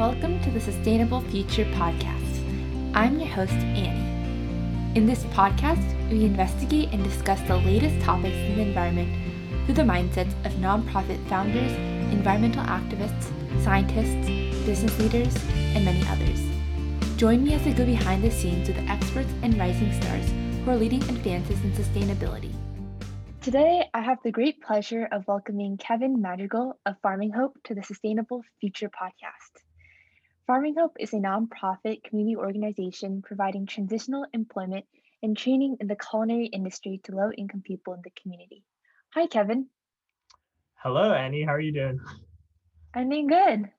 Welcome to the Sustainable Future Podcast. I'm your host, Annie. In this podcast, we investigate and discuss the latest topics in the environment through the mindsets of nonprofit founders, environmental activists, scientists, business leaders, and many others. Join me as I go behind the scenes with experts and rising stars who are leading advances in sustainability. Today, I have the great pleasure of welcoming Kevin Madrigal of Farming Hope to the Sustainable Future podcast. Farming Hope is a nonprofit community organization providing transitional employment and training in the culinary industry to low income people in the community. Hi, Kevin. Hello, Annie. How are you doing? I'm doing good.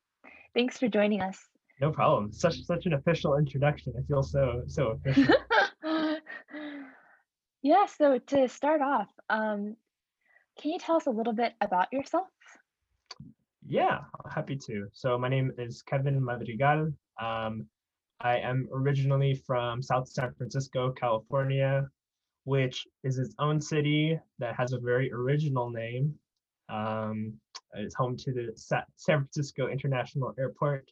Thanks for joining us. No problem. Such such an official introduction. I feel so so official. yeah, so to start off, um, can you tell us a little bit about yourself? Yeah, happy to. So my name is Kevin Madrigal. Um, I am originally from South San Francisco, California, which is its own city that has a very original name. Um, it's home to the San Francisco International Airport.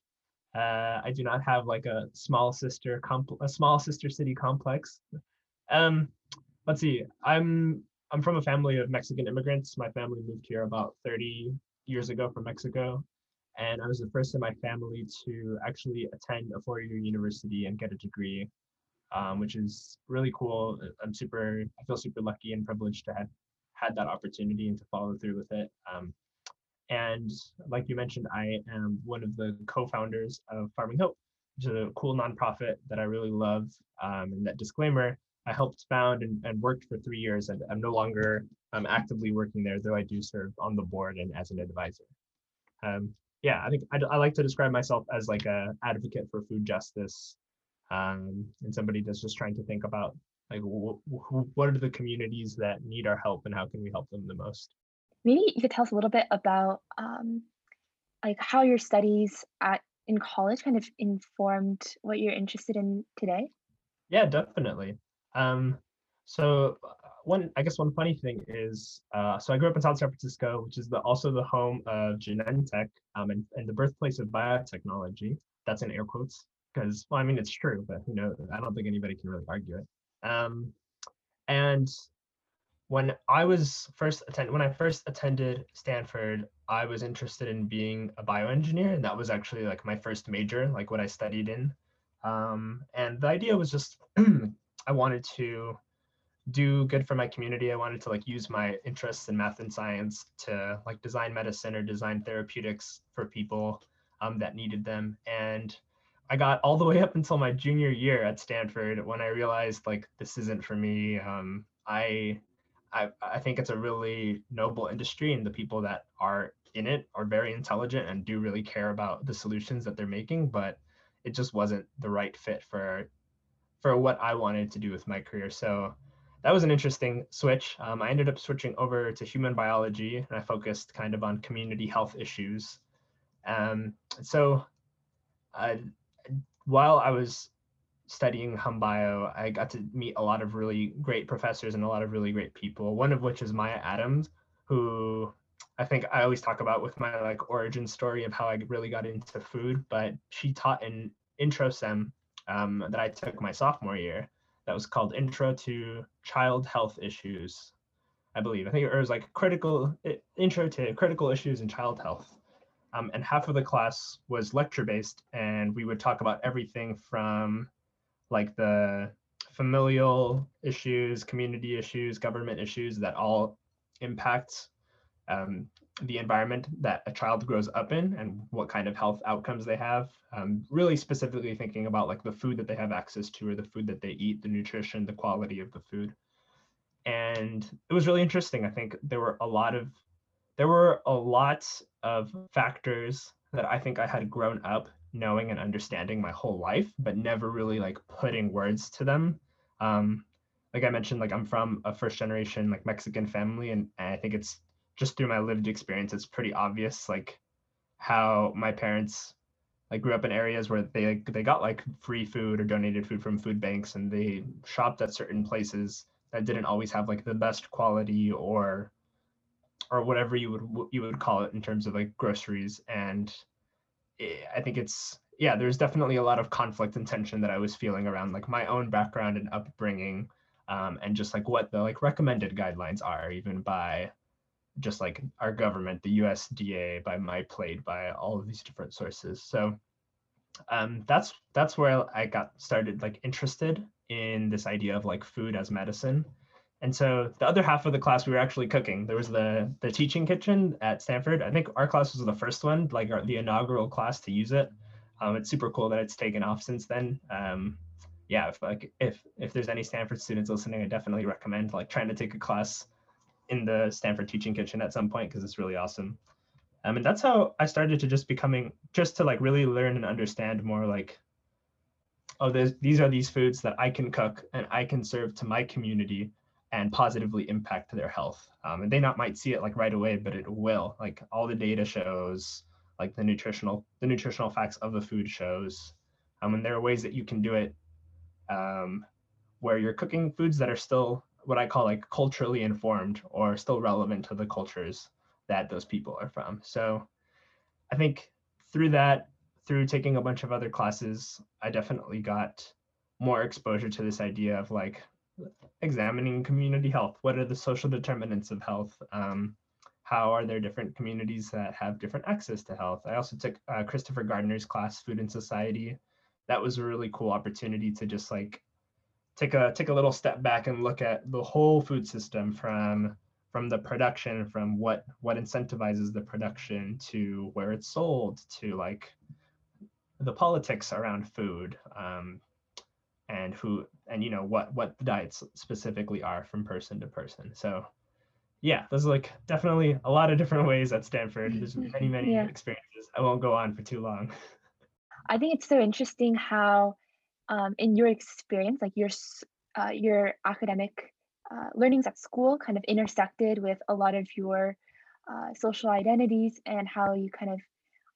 Uh, I do not have like a small sister a small sister city complex. Um, let's see. I'm I'm from a family of Mexican immigrants. My family moved here about 30 years ago from Mexico. And I was the first in my family to actually attend a four-year university and get a degree, um, which is really cool. I'm super, I feel super lucky and privileged to have had that opportunity and to follow through with it. Um, and like you mentioned, I am one of the co-founders of Farming Hope, which is a cool nonprofit that I really love. Um, and that disclaimer, I helped found and, and worked for three years and I'm no longer um, actively working there, though I do serve on the board and as an advisor. Um, yeah, I think I, I, like to describe myself as like a advocate for food justice um, and somebody that's just trying to think about like wh- wh- what are the communities that need our help and how can we help them the most. Maybe you could tell us a little bit about um, like how your studies at in college kind of informed what you're interested in today. Yeah, definitely. Um, so one, I guess one funny thing is, uh, so I grew up in South San Francisco, which is the, also the home of Genentech um, and, and the birthplace of biotechnology. That's in air quotes because, well, I mean, it's true, but you know, I don't think anybody can really argue it. Um, and when I was first attend when I first attended Stanford, I was interested in being a bioengineer, and that was actually like my first major, like what I studied in. Um, and the idea was just I wanted to do good for my community. I wanted to like use my interests in math and science to like design medicine or design therapeutics for people um, that needed them. And I got all the way up until my junior year at Stanford when I realized like this isn't for me. Um, I, I I think it's a really noble industry, and the people that are in it are very intelligent and do really care about the solutions that they're making. But it just wasn't the right fit for for what I wanted to do with my career. So that was an interesting switch. Um, I ended up switching over to human biology and I focused kind of on community health issues. Um, so uh, while I was studying Humbio, I got to meet a lot of really great professors and a lot of really great people. One of which is Maya Adams, who I think I always talk about with my like origin story of how I really got into food, but she taught in intro sem um, that I took my sophomore year that was called Intro to Child Health Issues, I believe. I think it was like critical intro to critical issues in child health. Um, and half of the class was lecture based, and we would talk about everything from like the familial issues, community issues, government issues that all impact um, the environment that a child grows up in and what kind of health outcomes they have. Um, really specifically thinking about like the food that they have access to or the food that they eat, the nutrition, the quality of the food. And it was really interesting. I think there were a lot of there were a lot of factors that I think I had grown up knowing and understanding my whole life, but never really like putting words to them. Um, like I mentioned, like I'm from a first generation like Mexican family, and, and I think it's just through my lived experience, it's pretty obvious like how my parents like grew up in areas where they like, they got like free food or donated food from food banks and they shopped at certain places that didn't always have like the best quality or or whatever you would you would call it in terms of like groceries. And I think it's yeah, there's definitely a lot of conflict and tension that I was feeling around like my own background and upbringing, um, and just like what the like recommended guidelines are, even by just like our government, the USDA, by MyPlate, by all of these different sources. So um, that's that's where I got started like interested in this idea of like food as medicine. And so the other half of the class we were actually cooking. There was the the teaching kitchen at Stanford. I think our class was the first one, like our, the inaugural class to use it. Um, it's super cool that it's taken off since then. Um, yeah, if like if if there's any Stanford students listening, I definitely recommend like trying to take a class in the Stanford Teaching Kitchen at some point because it's really awesome. Um, and that's how I started to just becoming just to like really learn and understand more like, oh, these are these foods that I can cook and I can serve to my community and positively impact their health. Um, and they not might see it like right away, but it will. Like all the data shows, like the nutritional the nutritional facts of the food shows. Um, and there are ways that you can do it um, where you're cooking foods that are still what I call like culturally informed or still relevant to the cultures that those people are from. So I think through that, through taking a bunch of other classes, I definitely got more exposure to this idea of like examining community health. What are the social determinants of health? Um, how are there different communities that have different access to health? I also took uh, Christopher Gardner's class, Food and Society. That was a really cool opportunity to just like take a take a little step back and look at the whole food system from from the production from what what incentivizes the production to where it's sold to like the politics around food um, and who and you know what what the diets specifically are from person to person. So yeah there's like definitely a lot of different ways at stanford. There's many many yeah. experiences. I won't go on for too long. I think it's so interesting how um, in your experience, like your uh, your academic uh, learnings at school kind of intersected with a lot of your uh, social identities and how you kind of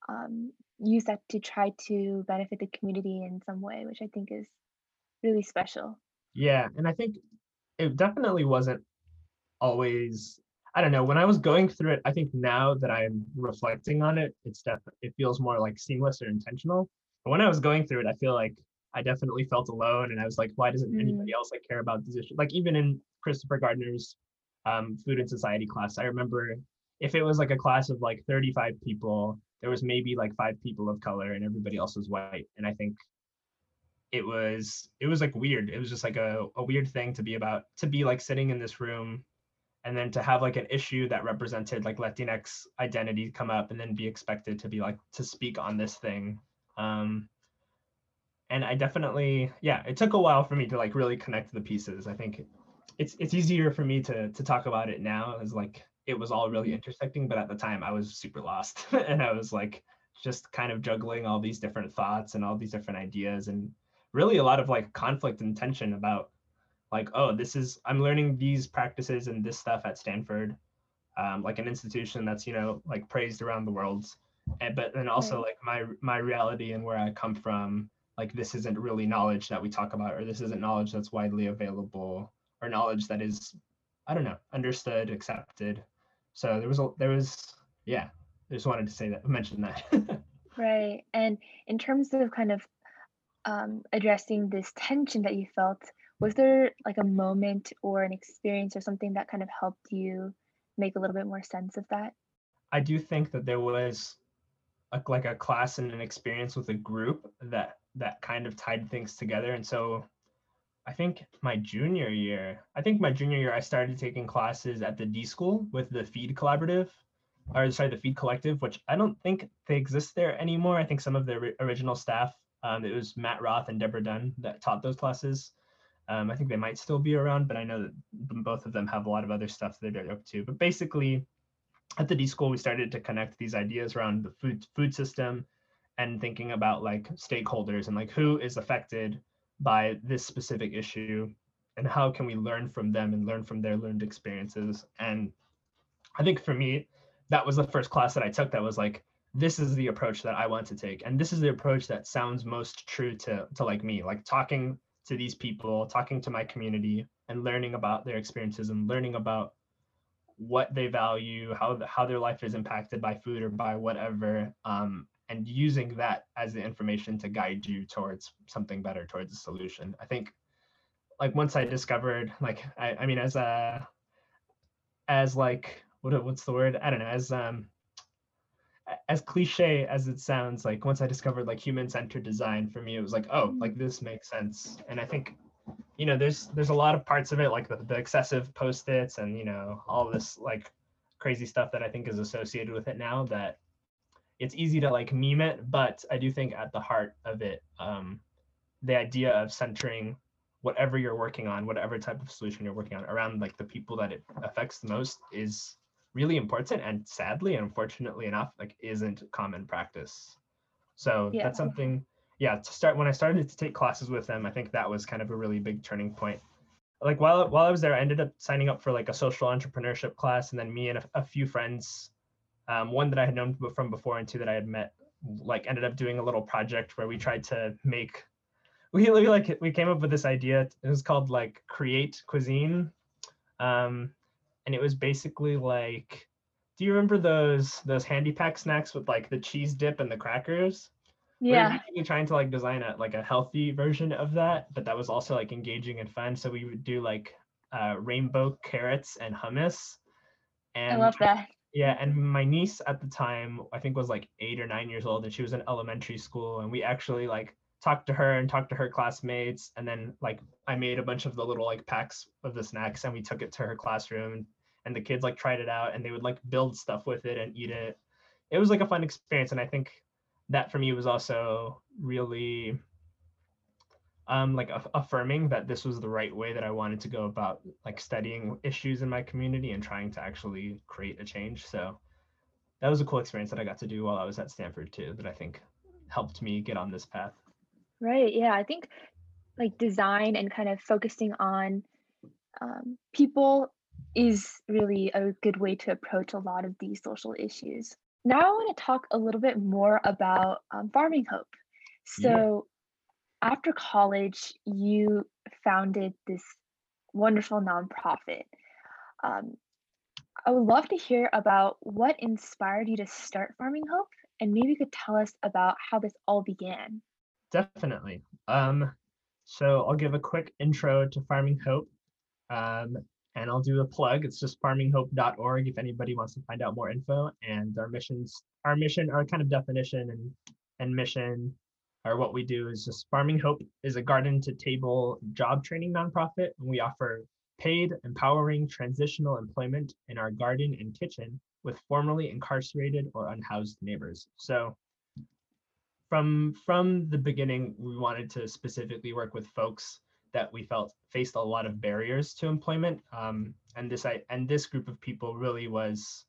um, use that to try to benefit the community in some way, which I think is really special. Yeah, and I think it definitely wasn't always I don't know. When I was going through it, I think now that I'm reflecting on it, it's definitely it feels more like seamless or intentional. But when I was going through it, I feel like I definitely felt alone, and I was like, why doesn't mm. anybody else like care about these issues? Like even in Christopher Gardner's um, food and society class, I remember if it was like a class of like 35 people, there was maybe like five people of color, and everybody else was white. And I think it was it was like weird. It was just like a, a weird thing to be about to be like sitting in this room and then to have like an issue that represented like Latinx identity come up and then be expected to be like to speak on this thing. Um, and I definitely, yeah, it took a while for me to like really connect the pieces. I think it's it's easier for me to to talk about it now as like it was all really intersecting, but at the time I was super lost and I was like just kind of juggling all these different thoughts and all these different ideas and really a lot of like conflict and tension about like oh this is i'm learning these practices and this stuff at stanford um, like an institution that's you know like praised around the world. And but then also like my my reality and where i come from like this isn't really knowledge that we talk about or this isn't knowledge that's widely available or knowledge that is i don't know understood accepted. So there was a there was yeah i just wanted to say that mention that. Right and in terms of kind of um, addressing this tension that you felt was there like a moment or an experience or something that kind of helped you make a little bit more sense of that? I do think that there was a, like a class and an experience with a group that that kind of tied things together. And so I think my junior year, I think my junior year, I started taking classes at the D school with the Feed Collaborative, or sorry, the Feed Collective, which I don't think they exist there anymore. I think some of the original staff, um, it was Matt Roth and Deborah Dunn that taught those classes. Um, I think they might still be around, but I know that both of them have a lot of other stuff that they're up to. But basically, at the D school, we started to connect these ideas around the food food system and thinking about like stakeholders and like who is affected by this specific issue and how can we learn from them and learn from their learned experiences. And i think for me that was the first class that i took that was like this is the approach that i want to take. And this is the approach that sounds most true to to like me like talking to these people talking to my community and learning about their experiences and learning about what they value how how their life is impacted by food or by whatever um, and using that as the information to guide you towards something better towards a solution. I think like once i discovered like i, I mean as a as like what what's the word? I don't know as um as cliche as it sounds like once i discovered like human centered design for me it was like oh like this makes sense. And i think you know there's there's a lot of parts of it like the, the excessive post-its and you know all this like crazy stuff that i think is associated with it now that it's easy to like meme it but i do think at the heart of it um the idea of centering whatever you're working on whatever type of solution you're working on around like the people that it affects the most is really important and sadly unfortunately enough like isn't common practice so yeah. that's something yeah to start when i started to take classes with them i think that was kind of a really big turning point like while while i was there i ended up signing up for like a social entrepreneurship class and then me and a, a few friends um, one that i had known from before and two that i had met like ended up doing a little project where we tried to make we, we like we came up with this idea. It was called like create cuisine. Um, and it was basically like do you remember those those handy pack snacks with like the cheese dip and the crackers? Yeah we were trying to like design a like a healthy version of that but that was also like engaging and fun. So we would do like uh, rainbow carrots and hummus. And i love that yeah and my niece at the time i think was like eight or nine years old and she was in elementary school and we actually like talked to her and talked to her classmates and then like i made a bunch of the little like packs of the snacks and we took it to her classroom and the kids like tried it out and they would like build stuff with it and eat it. It was like a fun experience and i think that for me was also really um like affirming that this was the right way that i wanted to go about like studying issues in my community and trying to actually create a change so that was a cool experience that i got to do while i was at stanford too that i think helped me get on this path Right. Yeah. I think like design and kind of focusing on um, people is really a good way to approach a lot of these social issues. Now I want to talk a little bit more about um, Farming Hope. So. After college, you founded this wonderful nonprofit. Um, I would love to hear about what inspired you to start Farming Hope, and maybe you could tell us about how this all began. Definitely. Um, so I'll give a quick intro to Farming Hope. Um, and I'll do a plug. It's just farminghope.org if anybody wants to find out more info. And our missions, our mission, our kind of definition and and mission, or what we do is just Farming Hope is a garden to table job training nonprofit, and we offer paid, empowering transitional employment in our garden and kitchen with formerly incarcerated or unhoused neighbors. So from from the beginning, we wanted to specifically work with folks that we felt faced a lot of barriers to employment. Um, and this I, and this group of people really was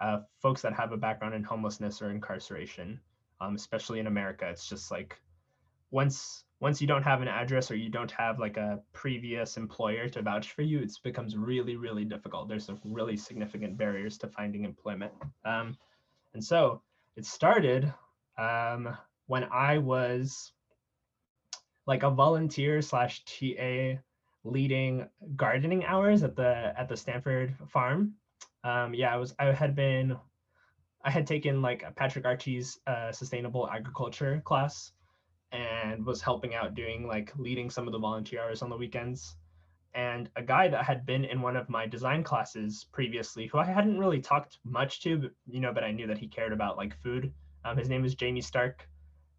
uh, folks that have a background in homelessness or incarceration, um, especially in America. It's just like once once you don't have an address or you don't have like a previous employer to vouch for you, it becomes really really difficult. There's some really significant barriers to finding employment. Um, and so it started um, when I was like a volunteer slash TA leading gardening hours at the at the Stanford farm. Um, yeah, I was I had been I had taken like Patrick Archie's uh, sustainable agriculture class and was helping out doing like leading some of the volunteer hours on the weekends. And a guy that had been in one of my design classes previously, who I hadn't really talked much to, but, you know, but I knew that he cared about like food. Um, his name is Jamie Stark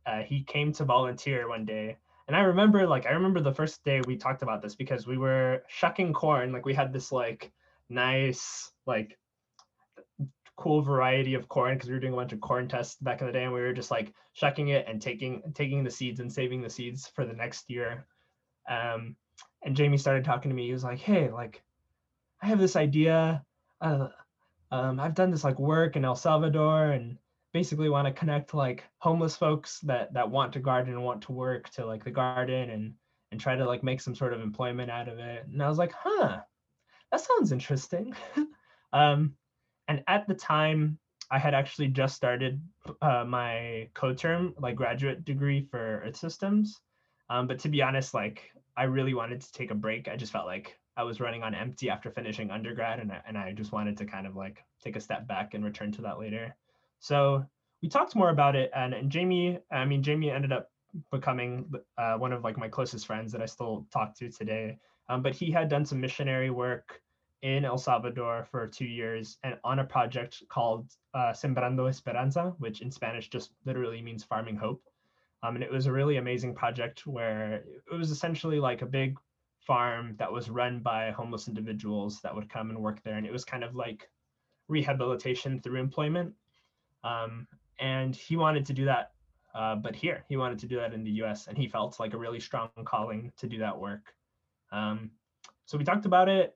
uh, he came to volunteer one day and i remember like i remember the first day we talked about this because we were shucking corn like we had this like nice like cool variety of corn because we were doing a bunch of corn tests back in the day and we were just like shucking it and taking taking the seeds and saving the seeds for the next year. Um, and jamie started talking to me. He was like hey like i have this idea uh, um, i've done this like work in el salvador and basically want to connect like homeless folks that that want to garden and want to work to like the garden and and try to like make some sort of employment out of it. And i was like huh that sounds interesting. Um and at the time i had actually just started uh, my co-term like graduate degree for earth systems. Um, but to be honest like i really wanted to take a break. I just felt like i was running on empty after finishing undergrad and I, and I just wanted to kind of like take a step back and return to that later. So we talked more about it, and, and Jamie, I mean, Jamie ended up becoming uh, one of like my closest friends that I still talk to today. Um, but he had done some missionary work in El Salvador for two years and on a project called uh, Sembrando Esperanza, which in Spanish just literally means farming hope. Um, and it was a really amazing project where it was essentially like a big farm that was run by homeless individuals that would come and work there. And it was kind of like rehabilitation through employment. Um, and he wanted to do that, uh, but here he wanted to do that in the US, and he felt like a really strong calling to do that work. Um, so we talked about it.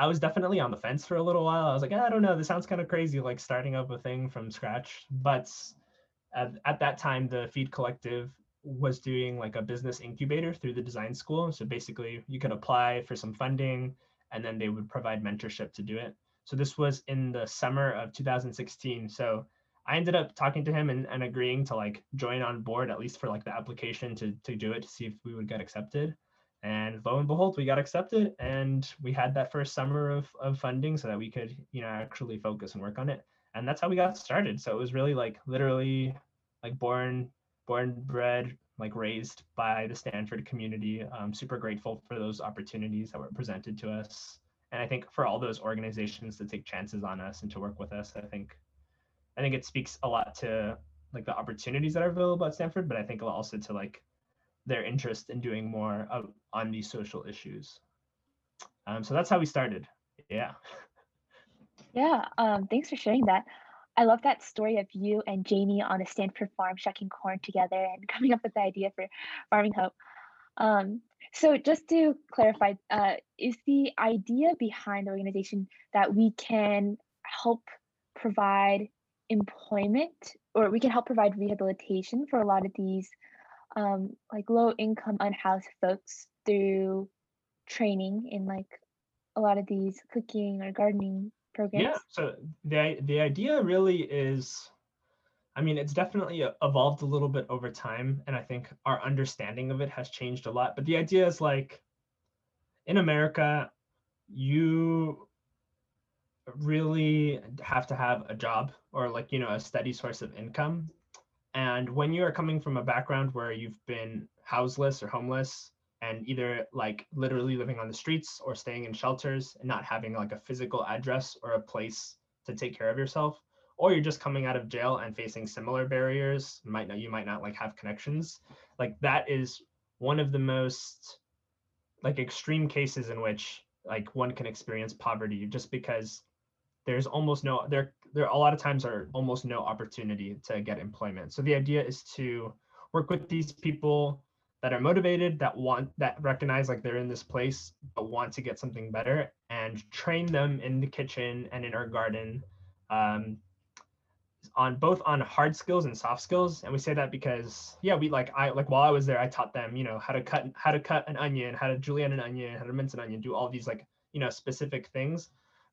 I was definitely on the fence for a little while. I was like, ah, I don't know, this sounds kind of crazy, like starting up a thing from scratch. But at, at that time, the Feed Collective was doing like a business incubator through the design school. So basically, you could apply for some funding, and then they would provide mentorship to do it. So this was in the summer of 2016. So I ended up talking to him and, and agreeing to like join on board at least for like the application to to do it to see if we would get accepted. And lo and behold, we got accepted and we had that first summer of, of funding so that we could, you know, actually focus and work on it. And that's how we got started. So it was really like literally like born, born, bred, like raised by the Stanford community. I'm super grateful for those opportunities that were presented to us. And I think for all those organizations to take chances on us and to work with us, I think I think it speaks a lot to like the opportunities that are available at Stanford, but I think also to like their interest in doing more of, on these social issues. Um, so that's how we started. Yeah. Yeah. Um, thanks for sharing that. I love that story of you and Jamie on a Stanford farm shucking corn together and coming up with the idea for Farming Hope. Um, so just to clarify, uh, is the idea behind the organization that we can help provide employment or we can help provide rehabilitation for a lot of these um, like low income unhoused folks through training in like a lot of these cooking or gardening programs. yeah so the the idea really is i mean it's definitely evolved a little bit over time and i think our understanding of it has changed a lot but the idea is like in america you really have to have a job or like you know a steady source of income and when you are coming from a background where you've been houseless or homeless and either like literally living on the streets or staying in shelters and not having like a physical address or a place to take care of yourself or you're just coming out of jail and facing similar barriers might not you might not like have connections like that is one of the most like extreme cases in which like one can experience poverty just because there's almost no there there a lot of times are almost no opportunity to get employment. So the idea is to work with these people that are motivated that want that recognize like they're in this place but want to get something better and train them in the kitchen and in our garden um, on both on hard skills and soft skills. And we say that because yeah we like i like while i was there i taught them you know how to cut how to cut an onion how to julienne an onion how to mince an onion do all these like you know specific things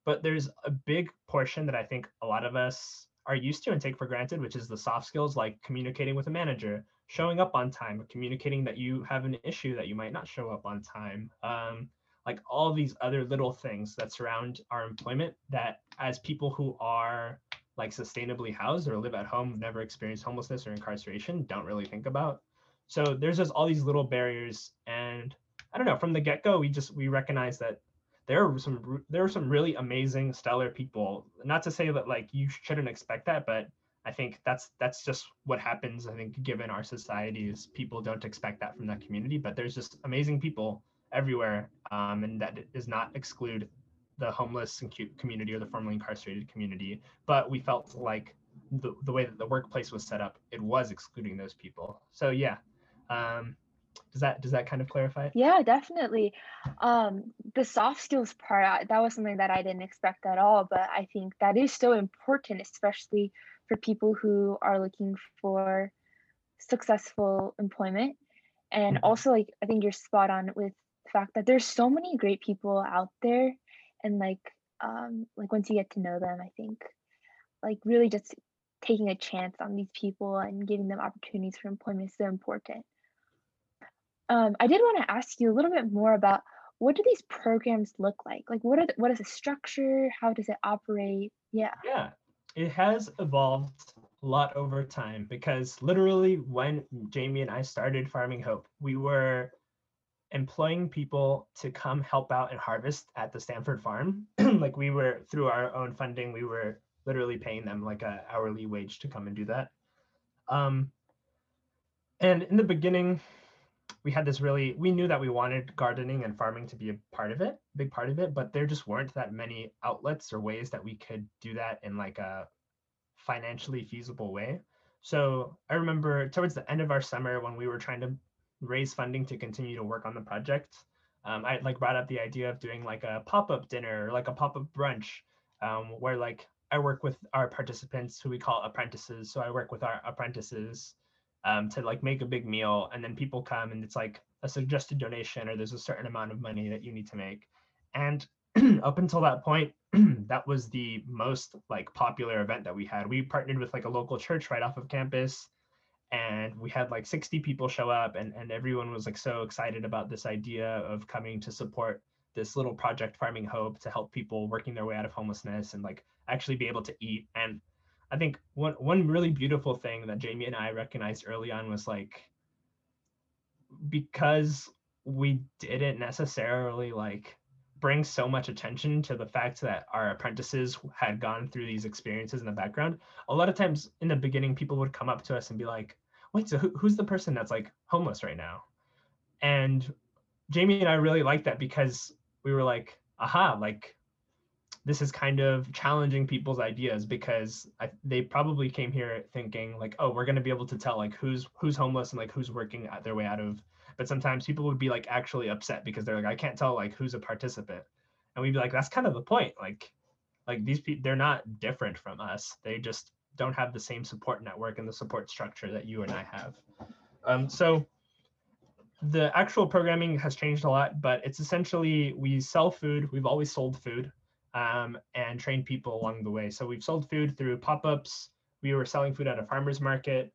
but there's a big portion that I think a lot of us are used to and take for granted, which is the soft skills like communicating with a manager, showing up on time, communicating that you have an issue that you might not show up on time. Um, like all these other little things that surround our employment that as people who are like sustainably housed or live at home, never experienced homelessness or incarceration, don't really think about. So there's just all these little barriers. And I don't know, from the get-go, we just we recognize that there are some there are some really amazing stellar people. Not to say that like you shouldn't expect that but i think that's that's just what happens i think given our society is people don't expect that from that community but there's just amazing people everywhere um, and that does not exclude the homeless and community or the formerly incarcerated community. But we felt like the, the way that the workplace was set up it was excluding those people. So yeah um, does that does that kind of clarify yeah definitely. Um the soft skills part that was something that i didn't expect at all but i think that is so important especially for people who are looking for successful employment. And mm-hmm. also like i think you're spot on with the fact that there's so many great people out there and like um like once you get to know them i think like really just taking a chance on these people and giving them opportunities for employment is so important um, I did want to ask you a little bit more about what do these programs look like? Like, what are the, what is the structure? How does it operate? Yeah. Yeah, it has evolved a lot over time because literally when Jamie and I started Farming Hope, we were employing people to come help out and harvest at the Stanford farm. like we were through our own funding, we were literally paying them like a hourly wage to come and do that. Um, and in the beginning, we had this really we knew that we wanted gardening and farming to be a part of it, big part of it, but there just weren't that many outlets or ways that we could do that in like a financially feasible way. So I remember towards the end of our summer when we were trying to raise funding to continue to work on the project, um, I like brought up the idea of doing like a pop-up dinner or like a pop-up brunch um, where like I work with our participants who we call apprentices. So I work with our apprentices um, to like make a big meal and then people come and it's like a suggested donation or there's a certain amount of money that you need to make. And up until that point, that was the most like popular event that we had. We partnered with like a local church right off of campus and we had like 60 people show up and, and everyone was like so excited about this idea of coming to support this little project farming hope to help people working their way out of homelessness and like actually be able to eat and i think one one really beautiful thing that jamie and i recognized early on was like because we didn't necessarily like bring so much attention to the fact that our apprentices had gone through these experiences in the background a lot of times in the beginning people would come up to us and be like wait so who, who's the person that's like homeless right now? And jamie and i really liked that because we were like aha like this is kind of challenging people's ideas because I, they probably came here thinking like oh we're going to be able to tell like who's who's homeless and like who's working their way out of but sometimes people would be like actually upset because they're like i can't tell like who's a participant. And we'd be like that's kind of the point like like these people they're not different from us. They just don't have the same support network and the support structure that you and i have. Um, so the actual programming has changed a lot but it's essentially we sell food. We've always sold food um, and train people along the way so we've sold food through pop-ups we were selling food at a farmer's market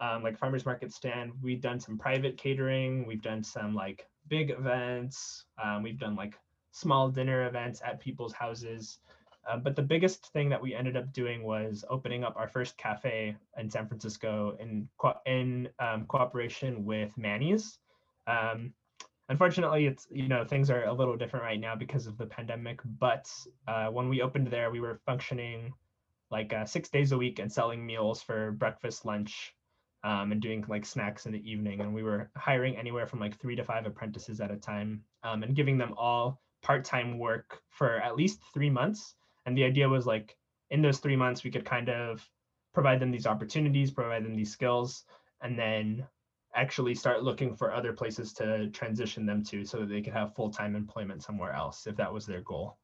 um, like farmers market stand. We've done some private catering. We've done some like big events. Um, we've done like small dinner events at people's houses. Uh, but the biggest thing that we ended up doing was opening up our first cafe in San Francisco in co- in um, cooperation with Manny's. Um, unfortunately, it's you know things are a little different right now because of the pandemic. But uh, when we opened there, we were functioning like uh, six days a week and selling meals for breakfast, lunch, um, and doing like snacks in the evening. And we were hiring anywhere from like three to five apprentices at a time um, and giving them all part time work for at least three months. And the idea was like in those three months, we could kind of provide them these opportunities, provide them these skills, and then actually start looking for other places to transition them to so that they could have full-time employment somewhere else if that was their goal.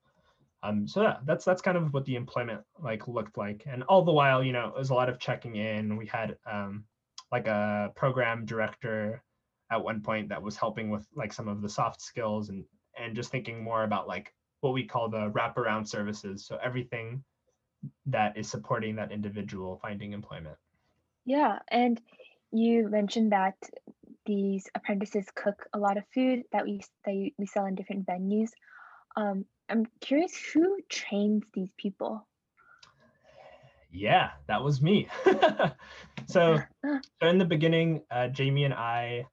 Um, so yeah, that's that's kind of what the employment like looked like. And all the while, you know, it was a lot of checking in. We had um, like a program director at one point that was helping with like some of the soft skills and and just thinking more about like what we call the wraparound services. So everything that is supporting that individual finding employment. Yeah, and you mentioned that these apprentices cook a lot of food that we that we sell in different venues. Um, I'm curious who trains these people yeah, that was me. so, so in the beginning, uh, Jamie and I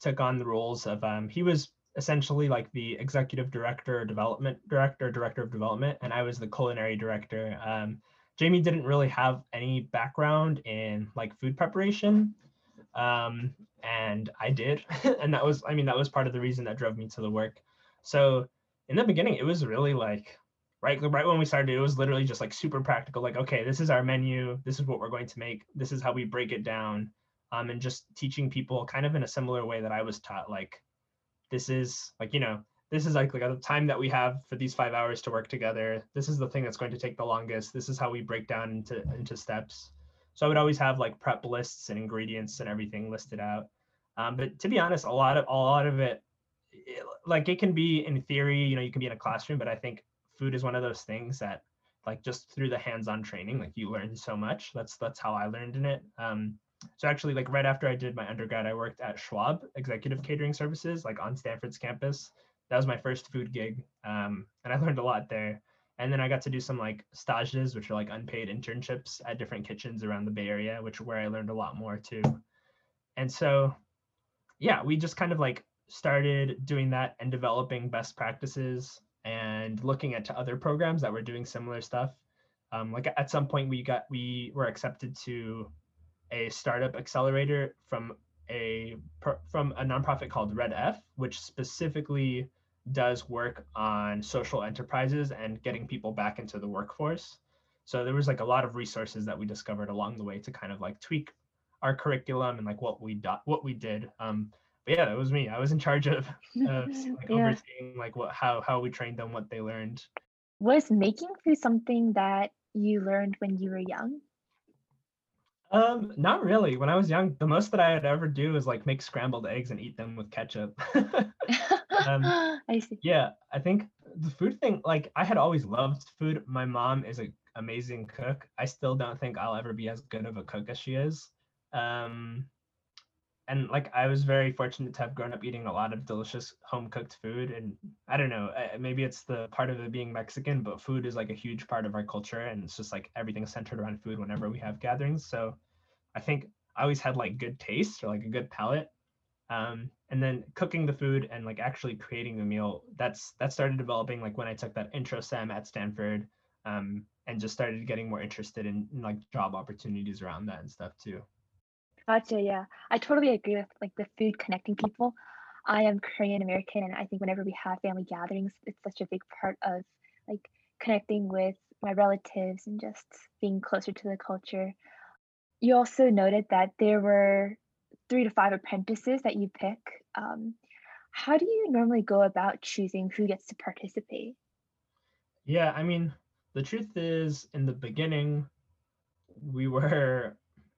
took on the roles of um, he was essentially like the executive director, development director, director of development, and I was the culinary director. Um, Jamie didn't really have any background in like food preparation, um, and I did, and that was I mean that was part of the reason that drove me to the work. So in the beginning, it was really like right right when we started it was literally just like super practical like okay this is our menu this is what we're going to make this is how we break it down um, and just teaching people kind of in a similar way that i was taught like this is like you know this is like, the time that we have for these five hours to work together. This is the thing that's going to take the longest. This is how we break down into into steps. So i would always have like prep lists and ingredients and everything listed out. Um, but to be honest a lot of a lot of it, it like it can be in theory you know you can be in a classroom but i think food is one of those things that like just through the hands-on training like you learn so much. That's that's how i learned in it. Um so actually like right after i did my undergrad i worked at schwab executive catering services like on stanford's campus that was my first food gig um and i learned a lot there and then I got to do some like stages, which are like unpaid internships at different kitchens around the Bay Area, which where I learned a lot more too. And so, yeah, we just kind of like started doing that and developing best practices and looking at other programs that were doing similar stuff. Um, like at some point, we got we were accepted to a startup accelerator from a from a nonprofit called REDF, which specifically does work on social enterprises and getting people back into the workforce. So there was like a lot of resources that we discovered along the way to kind of like tweak our curriculum and like what we do, what we did. Um, but yeah, that was me. I was in charge of, of like yeah. overseeing like what how how we trained them, what they learned. Was making food something that you learned when you were young? Um, not really. When I was young, the most that I would ever do is like make scrambled eggs and eat them with ketchup. um, I see. Yeah, I think the food thing, like I had always loved food. My mom is an amazing cook. I still don't think I'll ever be as good of a cook as she is. Um, and like I was very fortunate to have grown up eating a lot of delicious home cooked food. And I don't know, maybe it's the part of it being Mexican, but food is like a huge part of our culture, and it's just like everything's centered around food whenever we have gatherings. So I think I always had like good taste or like a good palate. Um, and then cooking the food and like actually creating the meal, that's that started developing like when I took that intro sem at Stanford, um, and just started getting more interested in, in like job opportunities around that and stuff too. Gotcha. Yeah, I totally agree with like the food connecting people. I am Korean American, and I think whenever we have family gatherings, it's such a big part of like connecting with my relatives and just being closer to the culture. You also noted that there were three to five apprentices that you pick. Um, how do you normally go about choosing who gets to participate? Yeah, I mean, the truth is, in the beginning, we were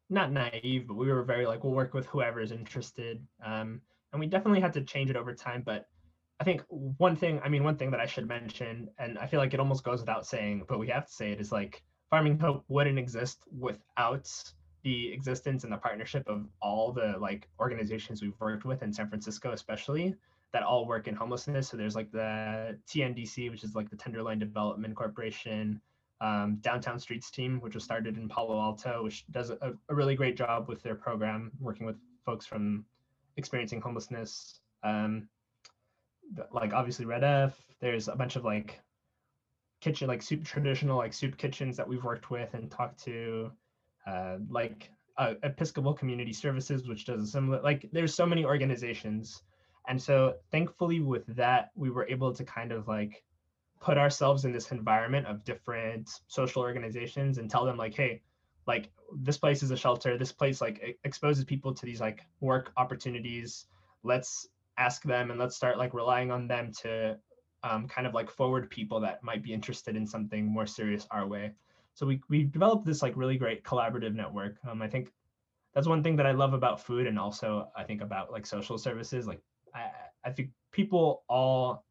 not naive, but we were very like, we'll work with whoever is interested. Um, and we definitely had to change it over time. But I think one thing, I mean, one thing that I should mention, and I feel like it almost goes without saying, but we have to say it is like Farming Hope wouldn't exist without the existence and the partnership of all the like organizations we've worked with in San Francisco, especially that all work in homelessness. So there's like the TNDC, which is like the Tenderloin Development Corporation, um, Downtown Streets team, which was started in Palo Alto, which does a, a, really great job with their program, working with folks from experiencing homelessness. Um, like obviously REDF. There's a bunch of like kitchen, like soup traditional like soup kitchens that we've worked with and talked to uh, like uh, Episcopal Community Services, which does a similar, like there's so many organizations. And so thankfully with that, we were able to kind of like put ourselves in this environment of different social organizations and tell them like, hey, like this place is a shelter. This place like exposes people to these like work opportunities. Let's ask them and let's start like relying on them to um, kind of like forward people that might be interested in something more serious our way so we we developed this like really great collaborative network. Um, I think that's one thing that I love about food, and also I think about like social services. Like I I think people all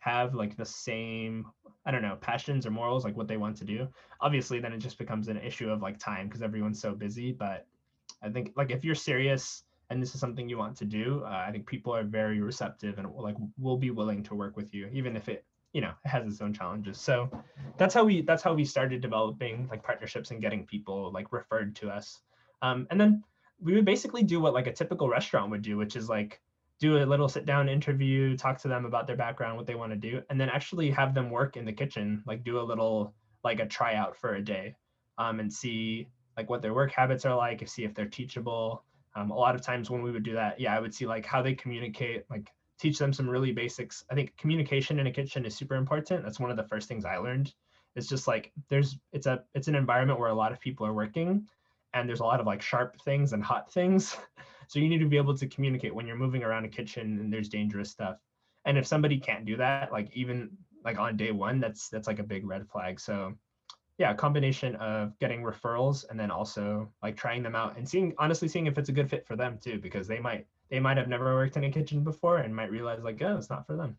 have like the same I don't know passions or morals, like what they want to do. Obviously, then it just becomes an issue of like time because everyone's so busy. But I think like if you're serious and this is something you want to do, uh, I think people are very receptive and like will be willing to work with you, even if it you know it has its own challenges. So that's how we that's how we started developing like partnerships and getting people like referred to us. Um, and then we would basically do what like a typical restaurant would do which is like do a little sit down interview talk to them about their background what they want to do and then actually have them work in the kitchen like do a little like a tryout for a day um, and see like what their work habits are like see if they're teachable. Um, a lot of times when we would do that yeah i would see like how they communicate like teach them some really basics. I think communication in a kitchen is super important. That's one of the first things I learned. It's just like there's it's a it's an environment where a lot of people are working and there's a lot of like sharp things and hot things. So you need to be able to communicate when you're moving around a kitchen and there's dangerous stuff. And if somebody can't do that, like even like on day one, that's that's like a big red flag. So yeah, a combination of getting referrals and then also like trying them out and seeing honestly seeing if it's a good fit for them too, because they might they might have never worked in a kitchen before and might realize like, oh, it's not for them.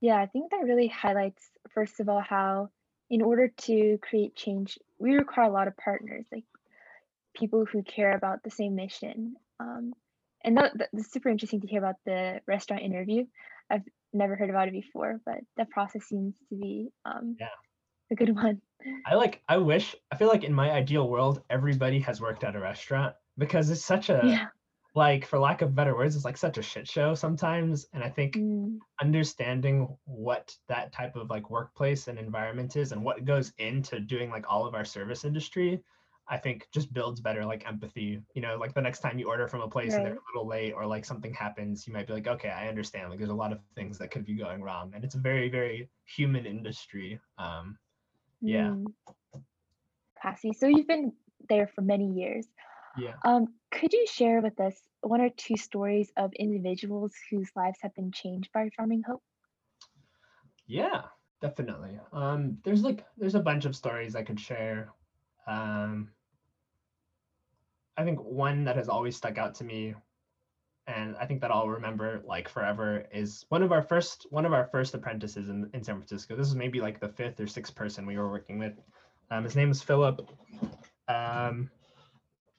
Yeah, I think that really highlights, first of all, how in order to create change, we require a lot of partners, like people who care about the same mission. Um, and that, that's super interesting to hear about the restaurant interview. I've never heard about it before, but the process seems to be um, Yeah. a good one. I like I wish I feel like in my ideal world everybody has worked at a restaurant because it's such a yeah. like for lack of better words it's like such a shit show sometimes and I think Mm, understanding what that type of like workplace and environment is and what goes into doing like all of our service industry I think just builds better like empathy you know like the next time you order from a place and they're a little late or like something happens you might be like okay I understand like there's a lot of things that could be going wrong and it's a very very human industry um Yeah. mm. Cassie, so you've been there for many years. Yeah Um, could you share with us one or two stories of individuals whose lives have been changed by Farming Hope? Yeah, definitely. Um, there's like there's a bunch of stories I could share. Um, I think one that has always stuck out to me, and I think that I'll remember like forever, is one of our first one of our first apprentices in, in San Francisco. This is maybe like the fifth or sixth person we were working with. Um, his name is Philip. Um,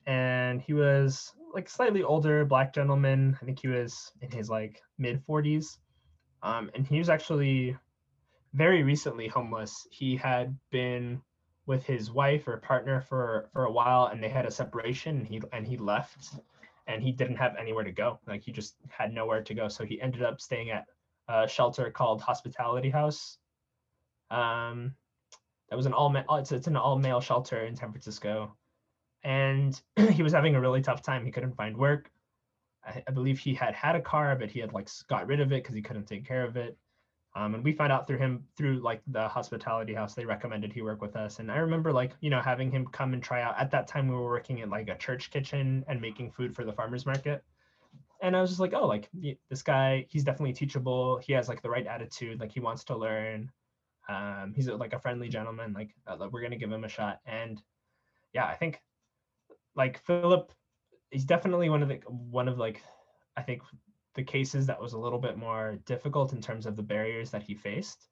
and he was like slightly older black gentleman. I think he was in his like mid 40s. Um, and he was actually very recently homeless. He had been with his wife or partner for for a while, and they had a separation. And he and he left, and he didn't have anywhere to go. Like he just had nowhere to go. So he ended up staying at a shelter called Hospitality House. Um, that was an all ma- it's it's an all male shelter in San Francisco, and he was having a really tough time. He couldn't find work. I, I believe he had had a car, but he had like got rid of it because he couldn't take care of it. Um, and we found out through him through like the hospitality house they recommended he work with us. And i remember like you know having him come and try out. At that time we were working in like a church kitchen and making food for the farmers market. And i was just like oh like this guy he's definitely teachable. He has like the right attitude. Like he wants to learn. Um, he's like a friendly gentleman. Like uh, we're gonna give him a shot. And yeah i think like philip he's definitely one of the one of like i think the cases that was a little bit more difficult in terms of the barriers that he faced.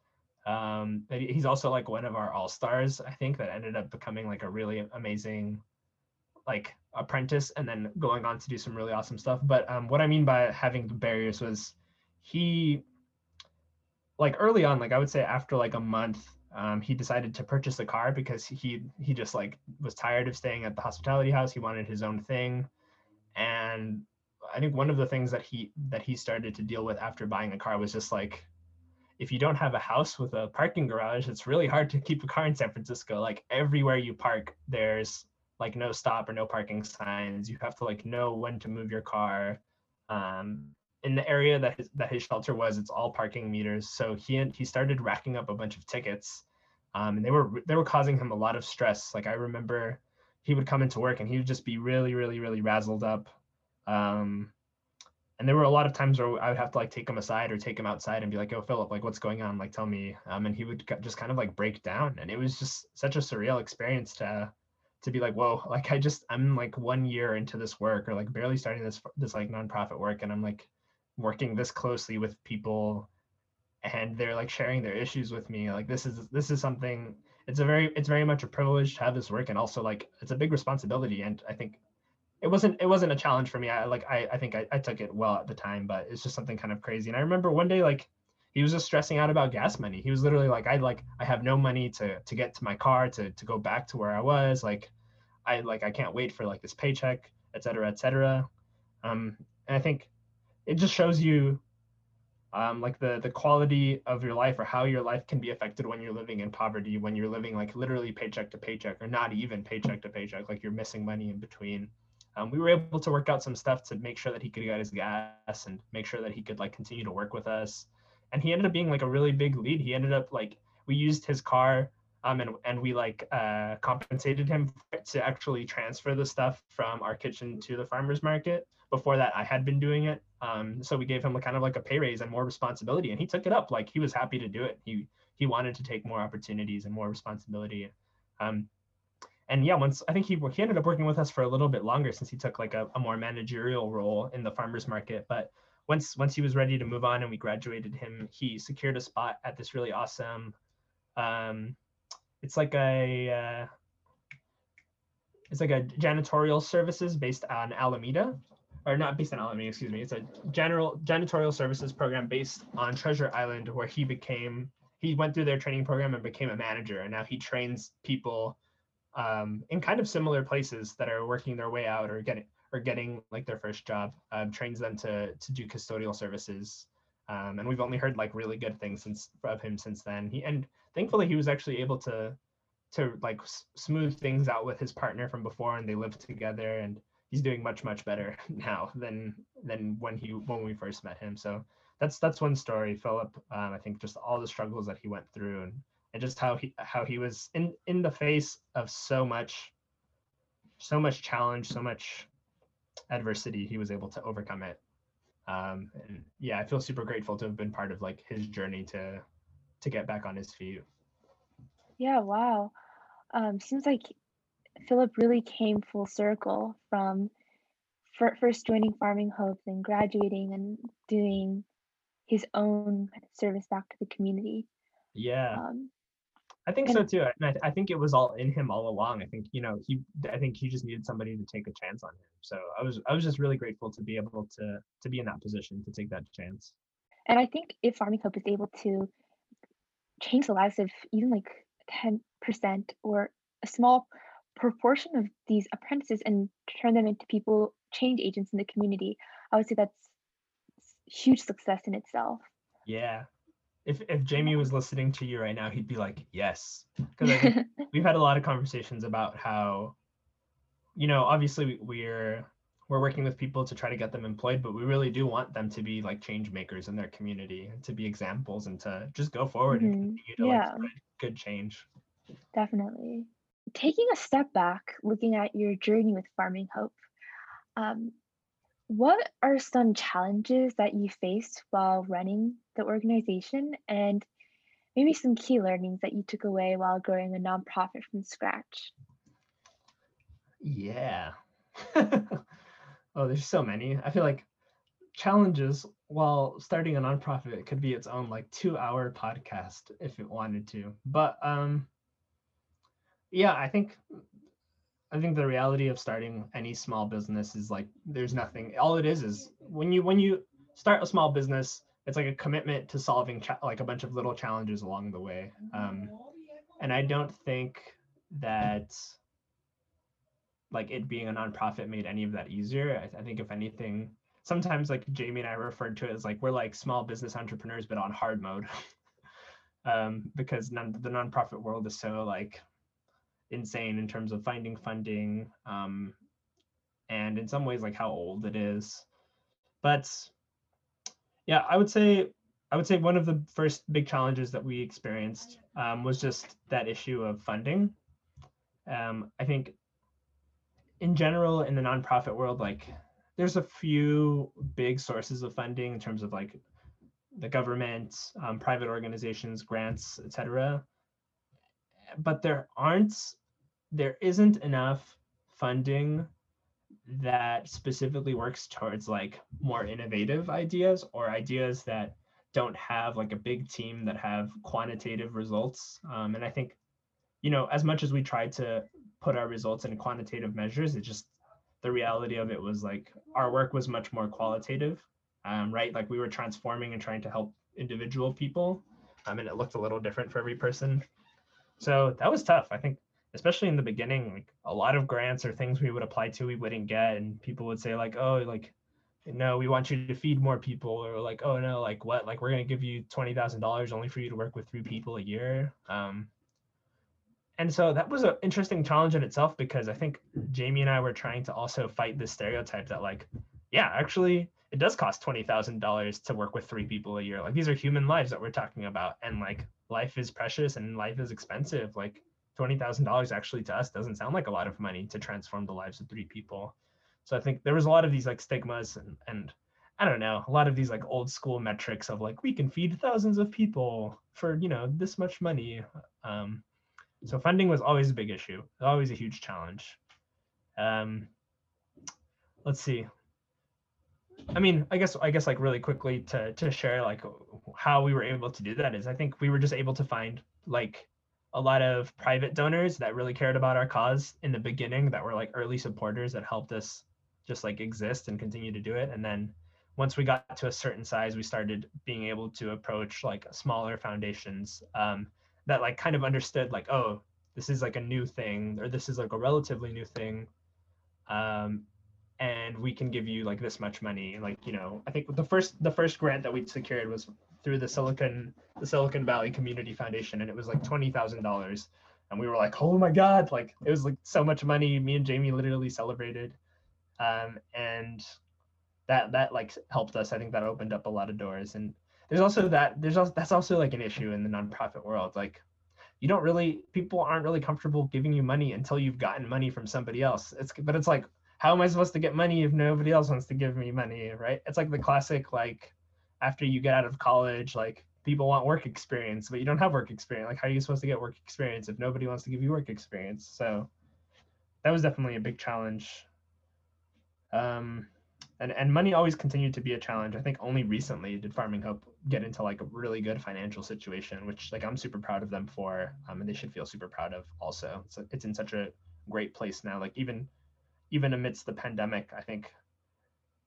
Um, but he's also like one of our all stars, I think, that ended up becoming like a really amazing like apprentice and then going on to do some really awesome stuff. But um, what I mean by having the barriers was he like early on, like I would say after like a month, um, he decided to purchase a car because he he just like was tired of staying at the hospitality house. He wanted his own thing, and I think one of the things that he that he started to deal with after buying a car was just like if you don't have a house with a parking garage, it's really hard to keep a car in San Francisco. Like everywhere you park, there's like no stop or no parking signs. You have to like know when to move your car. Um, in the area that his, that his shelter was, it's all parking meters. So he he started racking up a bunch of tickets, um, and they were they were causing him a lot of stress. Like I remember, he would come into work and he would just be really really really razzled up. Um, and there were a lot of times where I would have to like take him aside or take him outside and be like, "Oh, Philip, like what's going on? Like tell me." Um, and he would just kind of like break down, and it was just such a surreal experience to to be like, "Whoa!" Like I just I'm like one year into this work or like barely starting this this like nonprofit work, and I'm like working this closely with people, and they're like sharing their issues with me. Like this is this is something. It's a very it's very much a privilege to have this work, and also like it's a big responsibility. And I think it wasn't it wasn't a challenge for me. I like I, I think I, I took it well at the time, but it's just something kind of crazy. And I remember one day like he was just stressing out about gas money. He was literally like, I like I have no money to to get to my car to to go back to where I was. Like I like I can't wait for like this paycheck, et cetera, et cetera. Um, and I think it just shows you um, like the the quality of your life or how your life can be affected when you're living in poverty, when you're living like literally paycheck to paycheck or not even paycheck to paycheck, like you're missing money in between. Um, we were able to work out some stuff to make sure that he could get his gas and make sure that he could like continue to work with us. And he ended up being like a really big lead. He ended up like we used his car um, and, and we like uh, compensated him to actually transfer the stuff from our kitchen to the farmers market before that i had been doing it um, so we gave him a kind of like a pay raise and more responsibility and he took it up like he was happy to do it he he wanted to take more opportunities and more responsibility um, and yeah, once I think he he ended up working with us for a little bit longer since he took like a, a more managerial role in the farmers market. But once once he was ready to move on and we graduated him, he secured a spot at this really awesome. Um, it's like a uh, it's like a janitorial services based on Alameda. or not based on Alameda, excuse me. It's a general janitorial services program based on Treasure Island, where he became he went through their training program and became a manager, and now he trains people um, in kind of similar places that are working their way out or getting or getting like their first job. Um, trains them to to do custodial services, um, and we've only heard like really good things since of him since then. He and thankfully he was actually able to to like s- smooth things out with his partner from before, and they lived together and he's doing much much better now than than when he when we first met him. So that's that's one story. Philip, um, I think just all the struggles that he went through and and just how he how he was in in the face of so much so much challenge, so much adversity, he was able to overcome it. Um, and yeah, I feel super grateful to have been part of like his journey to to get back on his feet. Yeah, wow. Um, seems like Philip really came full circle from fir- first joining Farming Hope, then graduating and doing his own service back to the community. Yeah. Um, I think so too. And I, I think it was all in him all along. I think you know he. I think he just needed somebody to take a chance on him. So I was I was just really grateful to be able to to be in that position to take that chance. and I think if Farming Hope is able to change the lives of even like 10% or a small proportion of these apprentices and turn them into people, change agents in the community, I would say that's huge success in itself. Yeah. If if Jamie was listening to you right now, he'd be like, yes, because we've had a lot of conversations about how, you know, obviously we- we're we're working with people to try to get them employed, but we really do want them to be like change makers in their community, and to be examples, and to just go forward and Mhm. continue to Yeah. like spread good change. Definitely. Taking a step back, looking at your journey with Farming Hope, um, what are some challenges that you faced while running the organization and maybe some key learnings that you took away while growing a nonprofit from scratch? Yeah. oh, there's so many. I feel like challenges while starting a nonprofit it could be its own like two hour podcast if it wanted to. But um yeah, I think I think the reality of starting any small business is like there's nothing all it is is when you when you start a small business, it's like a commitment to solving cha- like a bunch of little challenges along the way. Um and I don't think that like it being a nonprofit made any of that easier. I, I think if anything, sometimes like Jamie and I referred to it as like we're like small business entrepreneurs, but on hard mode. um, because the nonprofit world is so like insane in terms of finding funding, um, and in some ways like how old it is. But yeah, I would say I would say one of the first big challenges that we experienced um, was just that issue of funding. Um, I think in general in the nonprofit world, like there's a few big sources of funding in terms of like the government, um, private organizations, grants, etc. But there aren't, there isn't enough funding that specifically works towards like more innovative ideas or ideas that don't have like a big team that have quantitative results. Um, and I think, you know, as much as we tried to put our results in quantitative measures, it just the reality of it was like our work was much more qualitative, um, right? Like we were transforming and trying to help individual people, um, and it looked a little different for every person. So that was tough. I think, especially in the beginning, like a lot of grants or things we would apply to, we wouldn't get, and people would say like, "Oh, like, no, we want you to feed more people," or like, "Oh no, like what? Like we're gonna give you twenty thousand dollars only for you to work with three people a year." Um, and so that was an interesting challenge in itself because I think Jamie and I were trying to also fight this stereotype that like, yeah, actually it does cost twenty thousand dollars to work with three people a year. Like these are human lives that we're talking about, and like life is precious and life is expensive. Like twenty thousand dollars actually to us doesn't sound like a lot of money to transform the lives of three people. So I think there was a lot of these like stigmas and and I don't know, a lot of these like old school metrics of like we can feed thousands of people for you know this much money. Um, so funding was always a big issue, always a huge challenge. Um, let's see. I mean, I guess I guess like really quickly to to share like how we were able to do that is I think we were just able to find like a lot of private donors that really cared about our cause in the beginning that were like early supporters that helped us just like exist and continue to do it. And then once we got to a certain size, we started being able to approach like smaller foundations um, that like kind of understood like, oh, this is like a new thing or this is like a relatively new thing. Um, and we can give you like this much money. Like, you know, I think the first the first grant that we secured was through the Silicon the Silicon Valley Community Foundation, and it was like twenty thousand dollars. And we were like, oh my god, like it was like so much money. Me and Jamie literally celebrated, um, and that that like helped us. I think that opened up a lot of doors. And there's also that there's also that's also like an issue in the nonprofit world. Like you don't really people aren't really comfortable giving you money until you've gotten money from somebody else. It's but it's like how am I supposed to get money if nobody else wants to give me money, right? It's like the classic like after you get out of college, like people want work experience, but you don't have work experience. Like how are you supposed to get work experience if nobody wants to give you work experience? So that was definitely a big challenge. Um, and and money always continued to be a challenge. I think only recently did Farming Hope get into like a really good financial situation, which like I'm super proud of them for, um, and they should feel super proud of also. So it's in such a great place now. Like even even amidst the pandemic, I think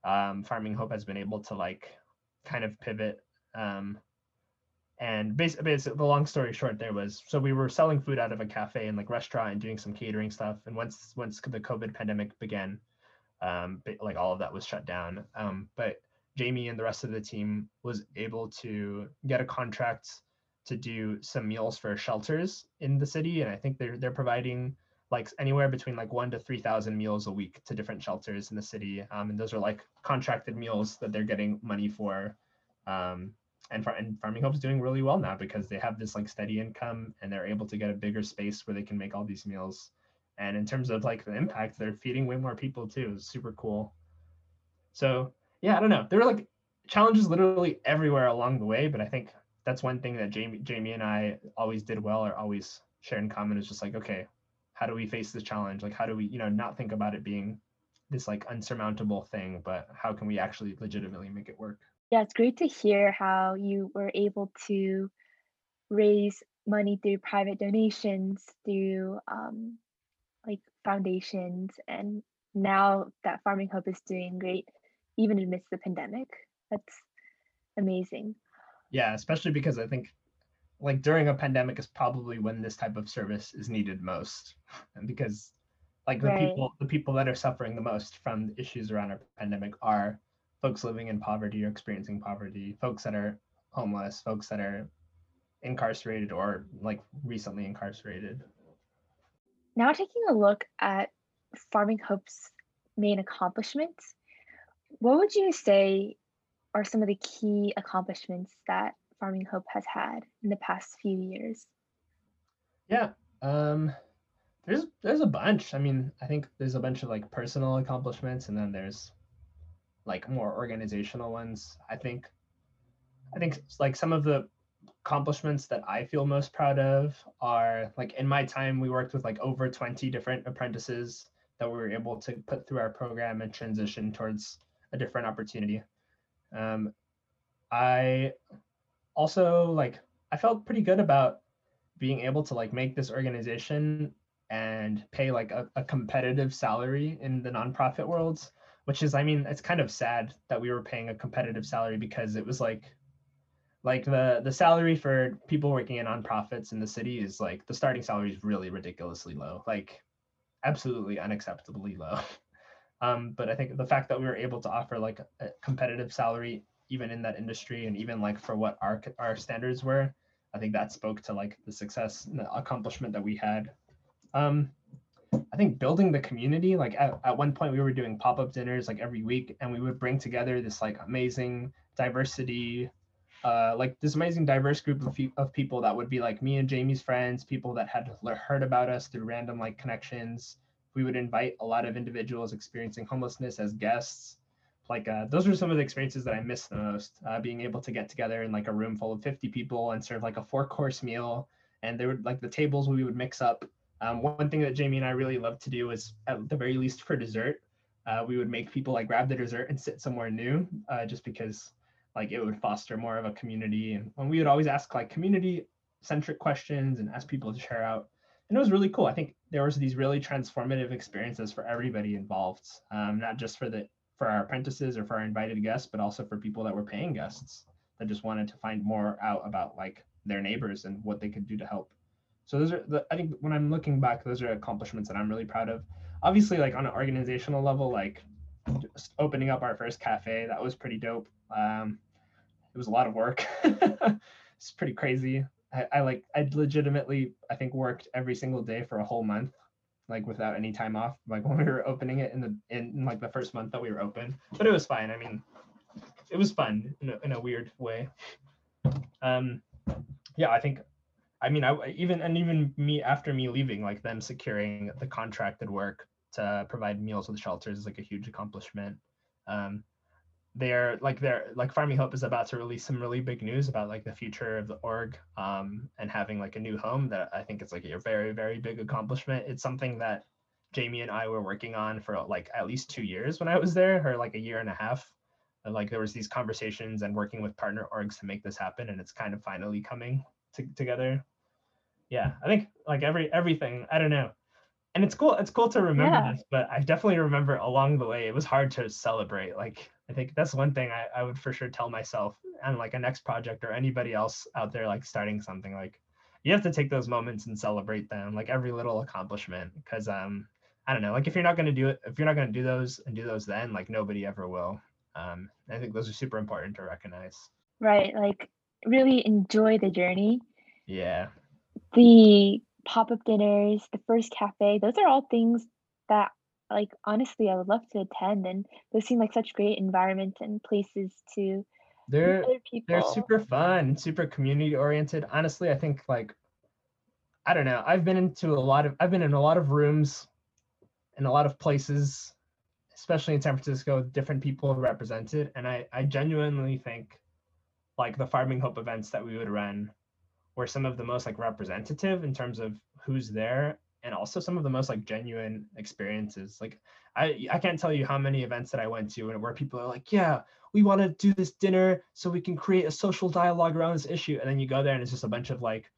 um, Farming Hope has been able to like kind of pivot. Um, and basically, basically, the long story short, there was so we were selling food out of a cafe and like restaurant and doing some catering stuff. And once once the COVID pandemic began, um, like all of that was shut down. Um, but Jamie and the rest of the team was able to get a contract to do some meals for shelters in the city, and I think they're they're providing like anywhere between like one to 3,000 meals a week to different shelters in the city. Um, and those are like contracted meals that they're getting money for. Um, and, far- and Farming doing really well now because they have this like steady income and they're able to get a bigger space where they can make all these meals. And in terms of like the impact, they're feeding way more people too. It's super cool. So yeah, I don't know. There were like challenges literally everywhere along the way, but I think that's one thing that Jamie, Jamie and I always did well or always share in common is just like, okay, how do we face this challenge? Like how do we you know not think about it being this like unsurmountable thing but how can we actually legitimately make it work? Yeah it's great to hear how you were able to raise money through private donations through um, like foundations and now that farming hope is doing great even amidst the pandemic. That's amazing. Yeah especially because i think like during a pandemic is probably when this type of service is needed most and because like the right. people the people that are suffering the most from the issues around our pandemic are folks living in poverty or experiencing poverty folks that are homeless folks that are incarcerated or like recently incarcerated now taking a look at farming hope's main accomplishments what would you say are some of the key accomplishments that Farming Hope has had in the past few years? Yeah, um, there's there's a bunch. I mean, I think there's a bunch of like personal accomplishments, and then there's like more organizational ones. I think I think like some of the accomplishments that I feel most proud of are like in my time we worked with like over 20 different apprentices that we were able to put through our program and transition towards a different opportunity. Um, I also like I felt pretty good about being able to like make this organization and pay like a, a competitive salary in the nonprofit worlds which is i mean it's kind of sad that we were paying a competitive salary because it was like like the the salary for people working in nonprofits in the city is like the starting salary is really ridiculously low like absolutely unacceptably low. Um, but i think the fact that we were able to offer like a competitive salary even in that industry and even like for what our our standards were i think that spoke to like the success and the accomplishment that we had um i think building the community like at, at one point we were doing pop-up dinners like every week and we would bring together this like amazing diversity uh, like this amazing diverse group of, of people that would be like me and Jamie's friends, people that had heard about us through random like connections. We would invite a lot of individuals experiencing homelessness as guests like uh, those were some of the experiences that I missed the most. Uh, being able to get together in like a room full of 50 people and serve like a four course meal, and there would like the tables we would mix up. Um, one thing that Jamie and I really loved to do was at the very least for dessert, uh, we would make people like grab the dessert and sit somewhere new, uh, just because like it would foster more of a community. And when we would always ask like community centric questions and ask people to share out and it was really cool. I think there was these really transformative experiences for everybody involved, um, not just for the for our apprentices or for our invited guests, but also for people that were paying guests that just wanted to find more out about like their neighbors and what they could do to help. So those are the I think when I'm looking back, those are accomplishments that I'm really proud of. Obviously, like on an organizational level, like just opening up our first cafe, that was pretty dope. Um, it was a lot of work. it's pretty crazy. I, I like I legitimately I think worked every single day for a whole month, like without any time off. Like when we were opening it in the in, like the first month that we were open, but it was fine. I mean, it was fun in a, in a weird way. Um, yeah, I think. I mean, I even and even me after me leaving, like them securing the contracted work to provide meals with shelters is like a huge accomplishment. Um, they're like they're like farming hope is about to release some really big news about like the future of the org um, and having like a new home that i think it's like a very very big accomplishment. It's something that jamie and i were working on for like at least two years when i was there or like a year and a half. And like there was these conversations and working with partner orgs to make this happen and it's kind of finally coming to, together. Yeah i think like every everything i don't know. And it's cool it's cool to remember yeah. this but i definitely remember along the way it was hard to celebrate like i think that's one thing I, I would for sure tell myself and like a next project or anybody else out there like starting something like you have to take those moments and celebrate them like every little accomplishment because um i don't know like if you're not going to do it if you're not going to do those and do those then like nobody ever will um i think those are super important to recognize. Right like really enjoy the journey. Yeah. The pop-up dinners, the first cafe, those are all things that like honestly I would love to attend and those seem like such great environments and places to they're they're super fun, super community oriented. Honestly, I think like I don't know. I've been into a lot of I've been in a lot of rooms in a lot of places, especially in San Francisco, different people represented. And I, I genuinely think like the Farming Hope events that we would run were some of the most like representative in terms of who's there and also some of the most like genuine experiences like i i can't tell you how many events that i went to and where people are like yeah we want to do this dinner so we can create a social dialogue around this issue and then you go there and it's just a bunch of like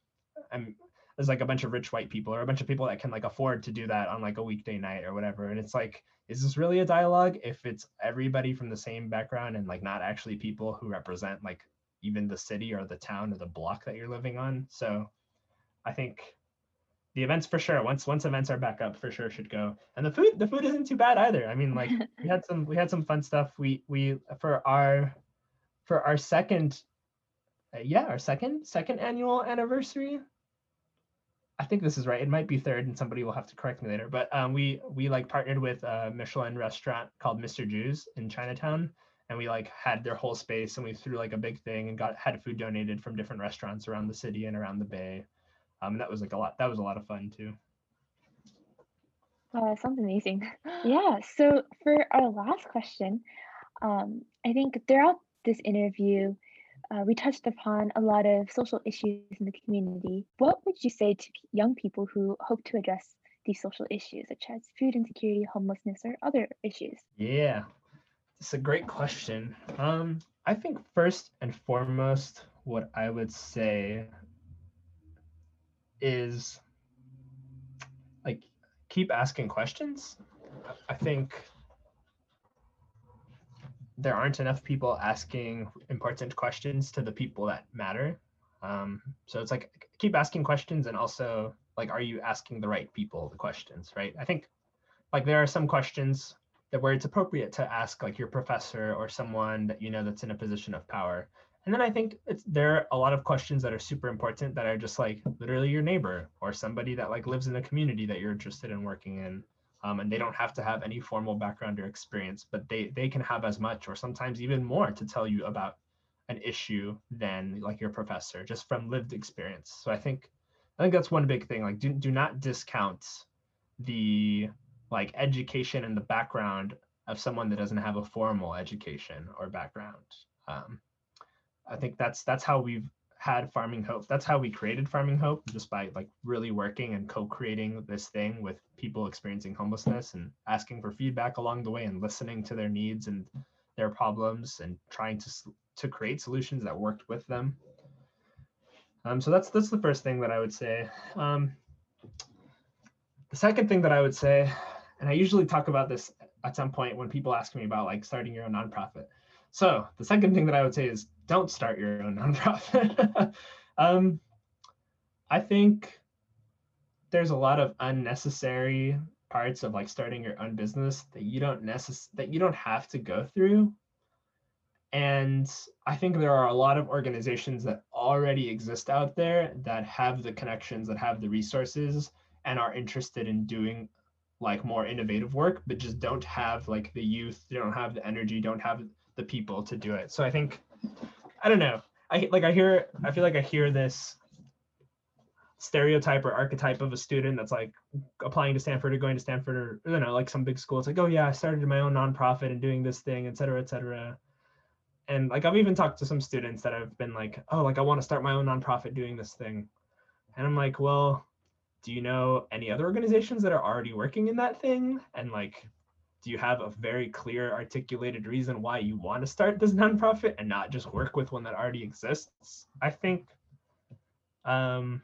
um, i'm there's like a bunch of rich white people or a bunch of people that can like afford to do that on like a weekday night or whatever and it's like is this really a dialogue if it's everybody from the same background and like not actually people who represent like even the city or the town or the block that you're living on. So I think the events for sure once once events are back up for sure should go. And the food the food isn't too bad either. I mean like we had some we had some fun stuff. We we for our for our second uh, yeah our second second annual anniversary. I think this is right. It might be third and somebody will have to correct me later. But um we we like partnered with a michelin restaurant called mr Jiu's in chinatown. And we like had their whole space and we threw like a big thing and got had food donated from different restaurants around the city and around the bay um and that was like a lot that was a lot of fun too. Uh, sounds amazing. Yeah. So for our last question um i think throughout this interview uh, we touched upon a lot of social issues in the community. What would you say to young people who hope to address these social issues such as food insecurity homelessness or other issues? Yeah it's a great question. Um, I think first and foremost, what I would say is like keep asking questions. I think there aren't enough people asking important questions to the people that matter. Um, so it's like keep asking questions and also like are you asking the right people the questions, right? I think like there are some questions that where it's appropriate to ask like your professor or someone that you know that's in a position of power. And then I think it's there are a lot of questions that are super important that are just like literally your neighbor or somebody that like lives in a community that you're interested in working in. Um, and they don't have to have any formal background or experience, but they they can have as much or sometimes even more to tell you about an issue than like your professor just from lived experience. So I think I think that's one big thing. Like do do not discount the like education and the background of someone that doesn't have a formal education or background. Um, I think that's that's how we've had Farming Hope. That's how we created Farming Hope, just by like really working and co-creating this thing with people experiencing homelessness and asking for feedback along the way and listening to their needs and their problems and trying to to create solutions that worked with them. Um, so that's that's the first thing that I would say. Um, the second thing that I would say, and I usually talk about this at some point when people ask me about like starting your own nonprofit. So the second thing that I would say is don't start your own nonprofit. um, I think there's a lot of unnecessary parts of like starting your own business that you don't necess- that you don't have to go through and i think there are a lot of organizations that already exist out there that have the connections that have the resources and are interested in doing like more innovative work but just don't have like the youth don't have the energy don't have the people to do it so i think i don't know i like i hear i feel like i hear this stereotype or archetype of a student that's like applying to Stanford or going to Stanford or you know like some big school. It's like, oh yeah, I started my own nonprofit and doing this thing, et cetera, et cetera. And like I've even talked to some students that have been like, oh, like I want to start my own nonprofit doing this thing. And I'm like, well, do you know any other organizations that are already working in that thing? And like, do you have a very clear articulated reason why you want to start this nonprofit and not just work with one that already exists? I think um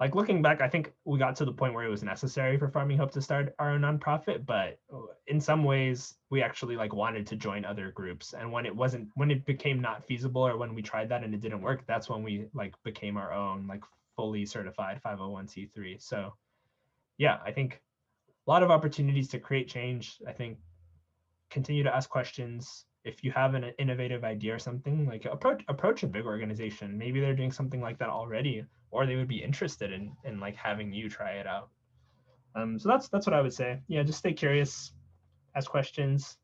like looking back, I think we got to the point where it was necessary for Farming Hope to start our own nonprofit, but in some ways we actually like wanted to join other groups. And when it wasn't, when it became not feasible or when we tried that and it didn't work, that's when we like became our own like fully certified 501c3. So yeah, I think a lot of opportunities to create change. I think. Continue to ask questions, if you have an innovative idea or something like approach approach a big organization. Maybe they're doing something like that already or they would be interested in in like having you try it out. Um, so that's that's what i would say. Yeah just stay curious ask questions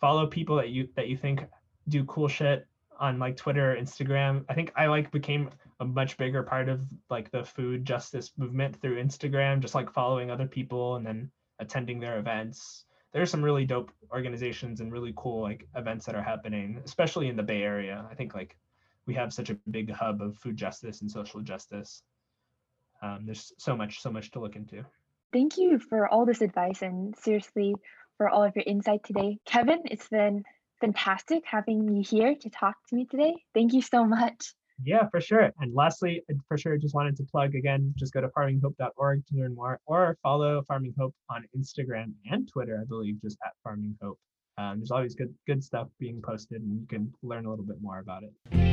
follow people that you that you think do cool shit on like twitter instagram i think i like became a much bigger part of like the food justice movement through instagram just like following other people and then attending their events there's some really dope organizations and really cool like events that are happening, especially in the Bay Area. I think like we have such a big hub of food justice and social justice. Um, there's so much, so much to look into. Thank you for all this advice and seriously for all of your insight today. Kevin, it's been fantastic having you here to talk to me today. Thank you so much. Yeah, for sure. And lastly, for sure, just wanted to plug again, just go to farminghope.org to learn more or follow Farming Hope on Instagram and Twitter, I believe, just at Farming Hope. Um, there's always good good stuff being posted and you can learn a little bit more about it.